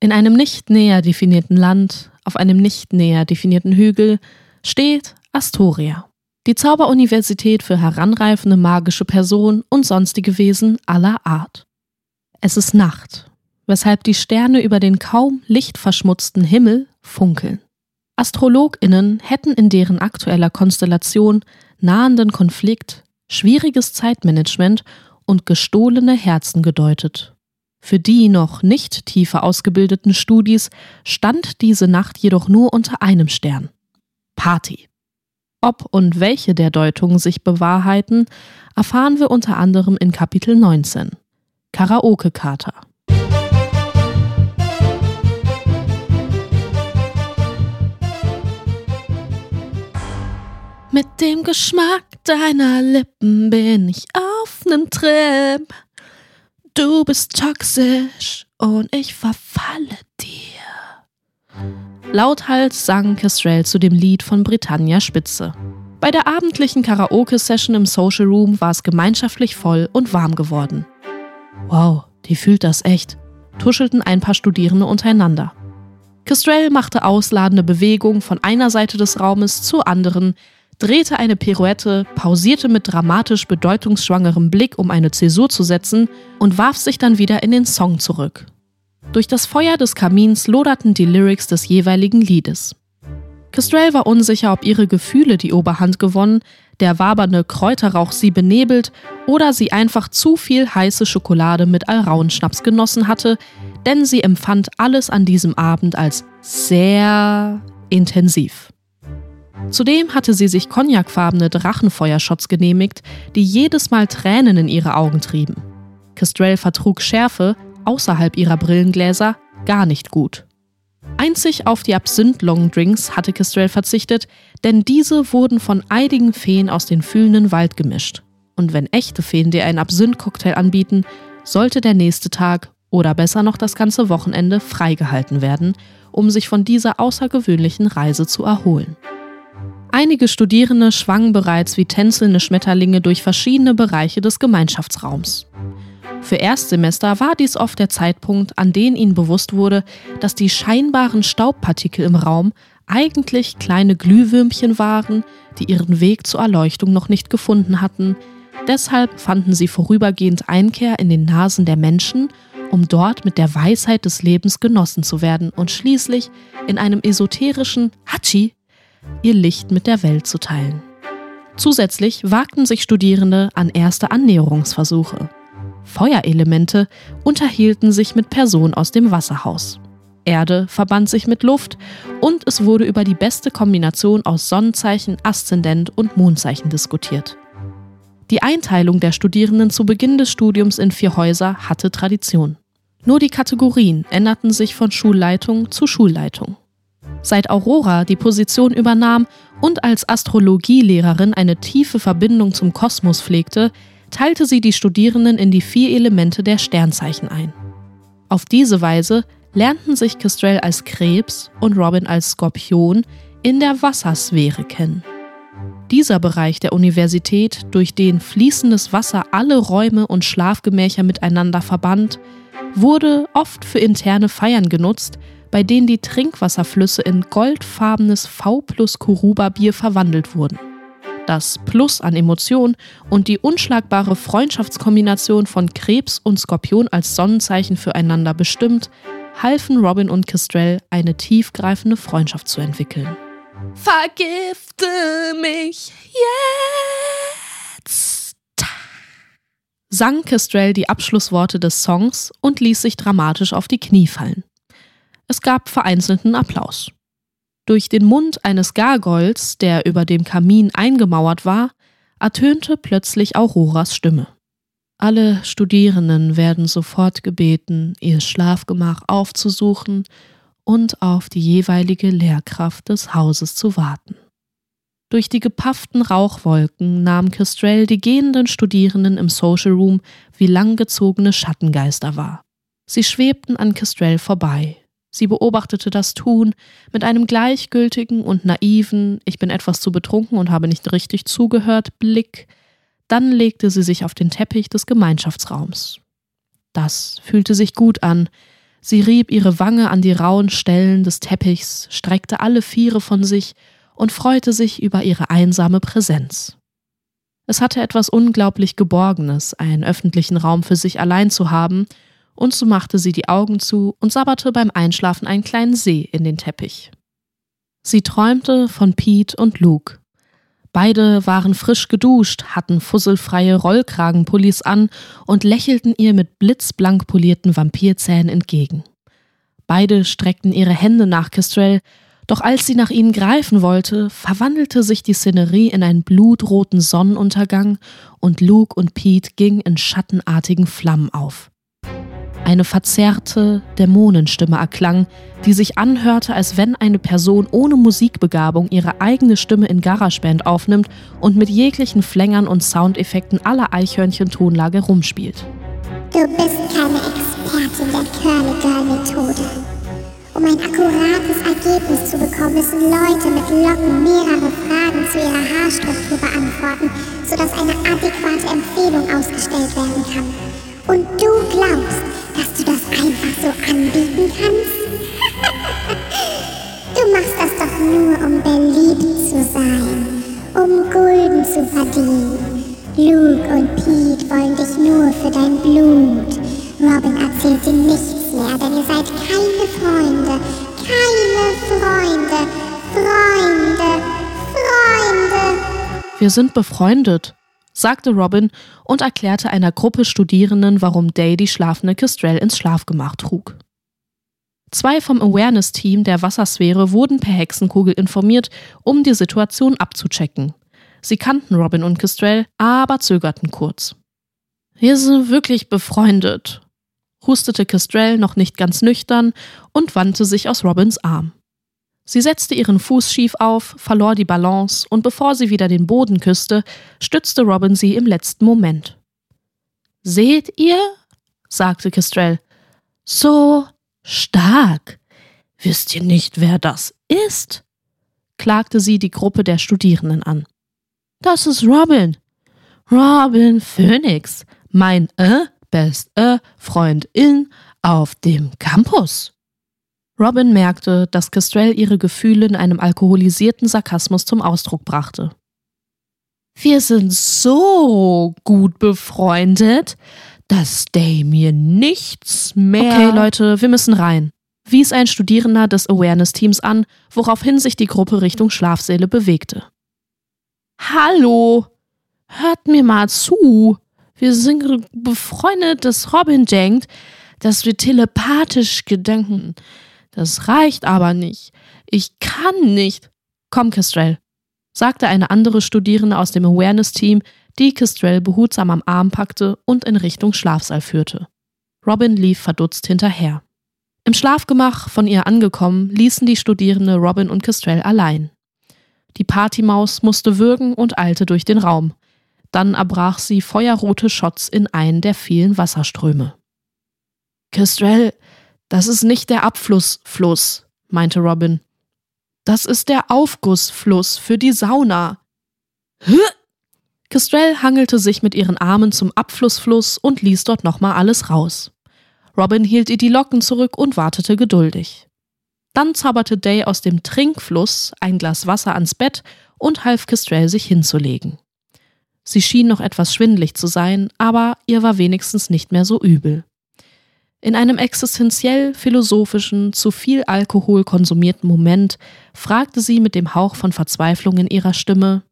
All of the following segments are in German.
In einem nicht näher definierten Land, auf einem nicht näher definierten Hügel, steht Astoria, die Zauberuniversität für heranreifende magische Personen und sonstige Wesen aller Art. Es ist Nacht, weshalb die Sterne über den kaum lichtverschmutzten Himmel funkeln. AstrologInnen hätten in deren aktueller Konstellation nahenden Konflikt, schwieriges Zeitmanagement und gestohlene Herzen gedeutet. Für die noch nicht tiefer ausgebildeten Studis stand diese Nacht jedoch nur unter einem Stern. Party. Ob und welche der Deutungen sich bewahrheiten, erfahren wir unter anderem in Kapitel 19. Karaoke-Kater. Mit dem Geschmack deiner Lippen bin ich auf nem Trip. Du bist toxisch und ich verfalle dir. Lauthals sang Kestrel zu dem Lied von Britannia Spitze. Bei der abendlichen Karaoke-Session im Social Room war es gemeinschaftlich voll und warm geworden. Wow, die fühlt das echt, tuschelten ein paar Studierende untereinander. Kestrel machte ausladende Bewegungen von einer Seite des Raumes zur anderen, drehte eine Pirouette, pausierte mit dramatisch bedeutungsschwangerem Blick, um eine Zäsur zu setzen, und warf sich dann wieder in den Song zurück. Durch das Feuer des Kamins loderten die Lyrics des jeweiligen Liedes. Kestrel war unsicher, ob ihre Gefühle die Oberhand gewonnen, der wabernde Kräuterrauch sie benebelt oder sie einfach zu viel heiße Schokolade mit Alraunschnaps genossen hatte, denn sie empfand alles an diesem Abend als sehr intensiv. Zudem hatte sie sich cognacfarbene Drachenfeuershots genehmigt, die jedes Mal Tränen in ihre Augen trieben. Kestrel vertrug Schärfe außerhalb ihrer Brillengläser gar nicht gut. Einzig auf die Absinth-Longdrinks hatte Kestrel verzichtet, denn diese wurden von einigen Feen aus den fühlenden Wald gemischt. Und wenn echte Feen dir einen Absinth-Cocktail anbieten, sollte der nächste Tag oder besser noch das ganze Wochenende freigehalten werden, um sich von dieser außergewöhnlichen Reise zu erholen. Einige Studierende schwangen bereits wie tänzelnde Schmetterlinge durch verschiedene Bereiche des Gemeinschaftsraums. Für Erstsemester war dies oft der Zeitpunkt, an dem ihnen bewusst wurde, dass die scheinbaren Staubpartikel im Raum eigentlich kleine Glühwürmchen waren, die ihren Weg zur Erleuchtung noch nicht gefunden hatten. Deshalb fanden sie vorübergehend Einkehr in den Nasen der Menschen, um dort mit der Weisheit des Lebens genossen zu werden und schließlich in einem esoterischen Hachi ihr Licht mit der Welt zu teilen. Zusätzlich wagten sich Studierende an erste Annäherungsversuche. Feuerelemente unterhielten sich mit Personen aus dem Wasserhaus. Erde verband sich mit Luft und es wurde über die beste Kombination aus Sonnenzeichen, Aszendent und Mondzeichen diskutiert. Die Einteilung der Studierenden zu Beginn des Studiums in vier Häuser hatte Tradition. Nur die Kategorien änderten sich von Schulleitung zu Schulleitung. Seit Aurora die Position übernahm und als Astrologielehrerin eine tiefe Verbindung zum Kosmos pflegte, teilte sie die Studierenden in die vier Elemente der Sternzeichen ein. Auf diese Weise lernten sich Kestrel als Krebs und Robin als Skorpion in der Wassersphäre kennen. Dieser Bereich der Universität, durch den fließendes Wasser alle Räume und Schlafgemächer miteinander verband, wurde oft für interne Feiern genutzt bei denen die Trinkwasserflüsse in goldfarbenes V plus Kuruba Bier verwandelt wurden. Das Plus an Emotion und die unschlagbare Freundschaftskombination von Krebs und Skorpion als Sonnenzeichen füreinander bestimmt, halfen Robin und Kestrel eine tiefgreifende Freundschaft zu entwickeln. Vergifte mich jetzt! sang Kestrel die Abschlussworte des Songs und ließ sich dramatisch auf die Knie fallen. Es gab vereinzelten Applaus. Durch den Mund eines Gargoyles, der über dem Kamin eingemauert war, ertönte plötzlich Auroras Stimme. Alle Studierenden werden sofort gebeten, ihr Schlafgemach aufzusuchen und auf die jeweilige Lehrkraft des Hauses zu warten. Durch die gepafften Rauchwolken nahm Kestrel die gehenden Studierenden im Social Room wie langgezogene Schattengeister wahr. Sie schwebten an Kestrel vorbei, Sie beobachtete das Tun mit einem gleichgültigen und naiven Ich bin etwas zu betrunken und habe nicht richtig zugehört Blick. Dann legte sie sich auf den Teppich des Gemeinschaftsraums. Das fühlte sich gut an, Sie rieb ihre Wange an die rauen Stellen des Teppichs, streckte alle Viere von sich und freute sich über ihre einsame Präsenz. Es hatte etwas unglaublich Geborgenes, einen öffentlichen Raum für sich allein zu haben, und so machte sie die Augen zu und sabberte beim Einschlafen einen kleinen See in den Teppich. Sie träumte von Pete und Luke. Beide waren frisch geduscht, hatten fusselfreie Rollkragenpullis an und lächelten ihr mit blitzblank polierten Vampirzähnen entgegen. Beide streckten ihre Hände nach Kestrel, doch als sie nach ihnen greifen wollte, verwandelte sich die Szenerie in einen blutroten Sonnenuntergang und Luke und Pete gingen in schattenartigen Flammen auf. Eine verzerrte Dämonenstimme erklang, die sich anhörte, als wenn eine Person ohne Musikbegabung ihre eigene Stimme in GarageBand aufnimmt und mit jeglichen Flängern und Soundeffekten aller Eichhörnchen-Tonlage rumspielt. Du bist keine Expertin der Curly-Girl-Methode. Um ein akkurates Ergebnis zu bekommen, müssen Leute mit Locken mehrere Fragen zu ihrer Haarstruktur beantworten, sodass eine adäquate Empfehlung ausgestellt werden kann. Und du glaubst, Verdienen. Luke und Pete wollen dich nur für dein Blut. Robin erzählt dir nichts mehr, denn ihr seid keine Freunde. Keine Freunde. Freunde. Freunde. Wir sind befreundet, sagte Robin und erklärte einer Gruppe Studierenden, warum Day die schlafende Kestrel ins Schlafgemach trug. Zwei vom Awareness-Team der Wassersphäre wurden per Hexenkugel informiert, um die Situation abzuchecken. Sie kannten Robin und Kestrel, aber zögerten kurz. Wir sind wirklich befreundet, hustete Kestrel noch nicht ganz nüchtern und wandte sich aus Robins Arm. Sie setzte ihren Fuß schief auf, verlor die Balance und bevor sie wieder den Boden küsste, stützte Robin sie im letzten Moment. Seht ihr? sagte Kestrel. So stark. Wisst ihr nicht, wer das ist? klagte sie die Gruppe der Studierenden an. Das ist Robin. Robin Phoenix, mein äh, beste Freundin auf dem Campus. Robin merkte, dass Kestrel ihre Gefühle in einem alkoholisierten Sarkasmus zum Ausdruck brachte. Wir sind so gut befreundet, dass Day mir nichts mehr. Okay, Leute, wir müssen rein, wies ein Studierender des Awareness-Teams an, woraufhin sich die Gruppe Richtung Schlafsäle bewegte. Hallo, hört mir mal zu. Wir sind befreundet, dass Robin denkt, dass wir telepathisch Gedanken das reicht aber nicht. Ich kann nicht. Komm, Kestrel, sagte eine andere Studierende aus dem Awareness-Team, die Kestrel behutsam am Arm packte und in Richtung Schlafsaal führte. Robin lief verdutzt hinterher. Im Schlafgemach von ihr angekommen, ließen die Studierende Robin und Kestrel allein. Die Partymaus musste würgen und eilte durch den Raum. Dann erbrach sie feuerrote Shots in einen der vielen Wasserströme. Kestrel, das ist nicht der Abflussfluss, meinte Robin. Das ist der Aufgussfluss für die Sauna. Hä? Kestrel hangelte sich mit ihren Armen zum Abflussfluss und ließ dort nochmal alles raus. Robin hielt ihr die Locken zurück und wartete geduldig. Dann zauberte Day aus dem Trinkfluss ein Glas Wasser ans Bett und half Kestrel sich hinzulegen. Sie schien noch etwas schwindlig zu sein, aber ihr war wenigstens nicht mehr so übel. In einem existenziell philosophischen, zu viel Alkohol konsumierten Moment fragte sie mit dem Hauch von Verzweiflung in ihrer Stimme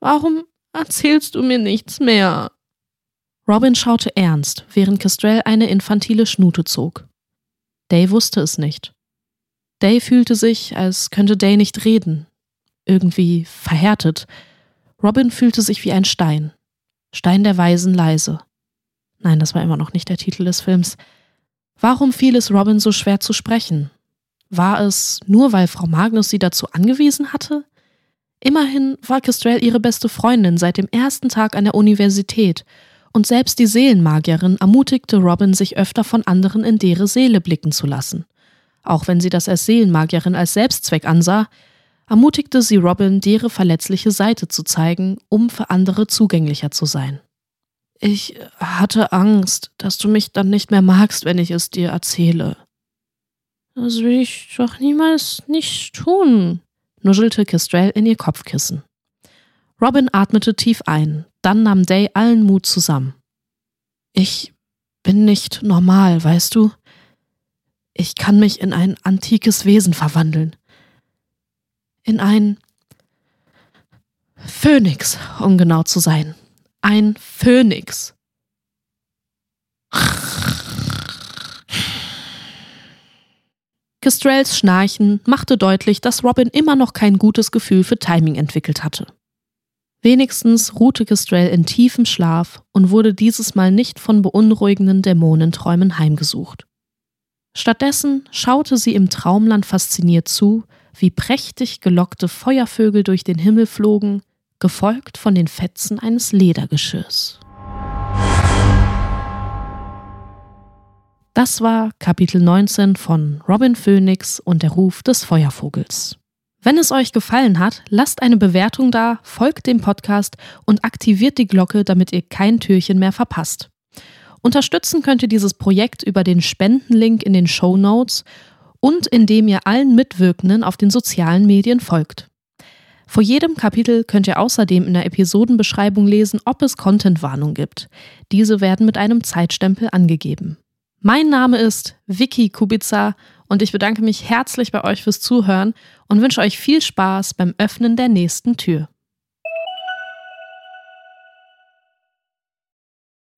Warum erzählst du mir nichts mehr? Robin schaute ernst, während Kestrel eine infantile Schnute zog. Day wusste es nicht. Day fühlte sich, als könnte Day nicht reden. Irgendwie verhärtet. Robin fühlte sich wie ein Stein. Stein der Weisen leise. Nein, das war immer noch nicht der Titel des Films. Warum fiel es Robin so schwer zu sprechen? War es nur, weil Frau Magnus sie dazu angewiesen hatte? Immerhin war Kestrel ihre beste Freundin seit dem ersten Tag an der Universität, und selbst die Seelenmagierin ermutigte Robin, sich öfter von anderen in deren Seele blicken zu lassen. Auch wenn sie das als Seelenmagierin als Selbstzweck ansah, ermutigte sie Robin, deren verletzliche Seite zu zeigen, um für andere zugänglicher zu sein. Ich hatte Angst, dass du mich dann nicht mehr magst, wenn ich es dir erzähle, Das will ich doch niemals nicht tun, nuschelte Kestrel in ihr Kopfkissen. Robin atmete tief ein, dann nahm Day allen Mut zusammen. Ich bin nicht normal, weißt du? Ich kann mich in ein antikes Wesen verwandeln. In ein Phönix, um genau zu sein. Ein Phönix. Kestrels Schnarchen machte deutlich, dass Robin immer noch kein gutes Gefühl für Timing entwickelt hatte. Wenigstens ruhte Kestrel in tiefem Schlaf und wurde dieses Mal nicht von beunruhigenden Dämonenträumen heimgesucht. Stattdessen schaute sie im Traumland fasziniert zu, wie prächtig gelockte Feuervögel durch den Himmel flogen, gefolgt von den Fetzen eines Ledergeschirrs. Das war Kapitel 19 von Robin Phoenix und der Ruf des Feuervogels. Wenn es euch gefallen hat, lasst eine Bewertung da, folgt dem Podcast und aktiviert die Glocke, damit ihr kein Türchen mehr verpasst. Unterstützen könnt ihr dieses Projekt über den Spendenlink in den Show Notes und indem ihr allen Mitwirkenden auf den sozialen Medien folgt. Vor jedem Kapitel könnt ihr außerdem in der Episodenbeschreibung lesen, ob es Contentwarnung gibt. Diese werden mit einem Zeitstempel angegeben. Mein Name ist Vicky Kubica und ich bedanke mich herzlich bei euch fürs Zuhören und wünsche euch viel Spaß beim Öffnen der nächsten Tür.